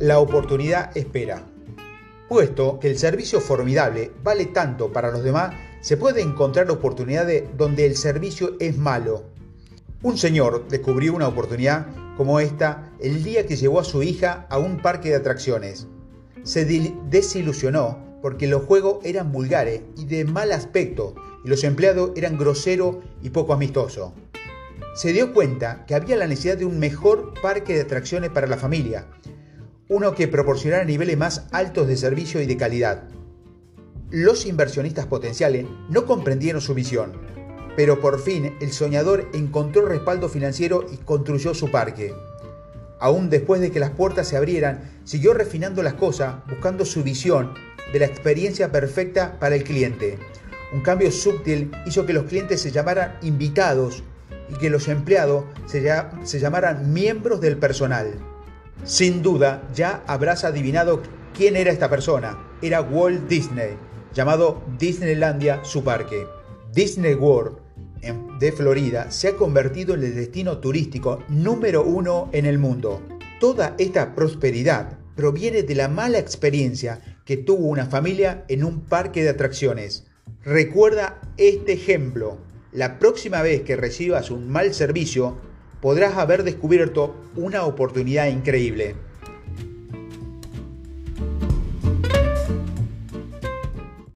La oportunidad espera. Puesto que el servicio formidable vale tanto para los demás, se puede encontrar oportunidades donde el servicio es malo. Un señor descubrió una oportunidad como esta el día que llevó a su hija a un parque de atracciones. Se desilusionó porque los juegos eran vulgares y de mal aspecto y los empleados eran groseros y poco amistosos. Se dio cuenta que había la necesidad de un mejor parque de atracciones para la familia, uno que proporcionara niveles más altos de servicio y de calidad. Los inversionistas potenciales no comprendieron su visión, pero por fin el soñador encontró respaldo financiero y construyó su parque. Aún después de que las puertas se abrieran, siguió refinando las cosas, buscando su visión de la experiencia perfecta para el cliente. Un cambio sutil hizo que los clientes se llamaran invitados y que los empleados se, llamaran miembros del personal. Sin duda, ya habrás adivinado quién era esta persona. Era Walt Disney, llamado Disneylandia su parque. Disney World de Florida se ha convertido en el destino turístico número uno en el mundo. Toda esta prosperidad proviene de la mala experiencia que tuvo una familia en un parque de atracciones. Recuerda este ejemplo. La próxima vez que recibas un mal servicio, podrás haber descubierto una oportunidad increíble.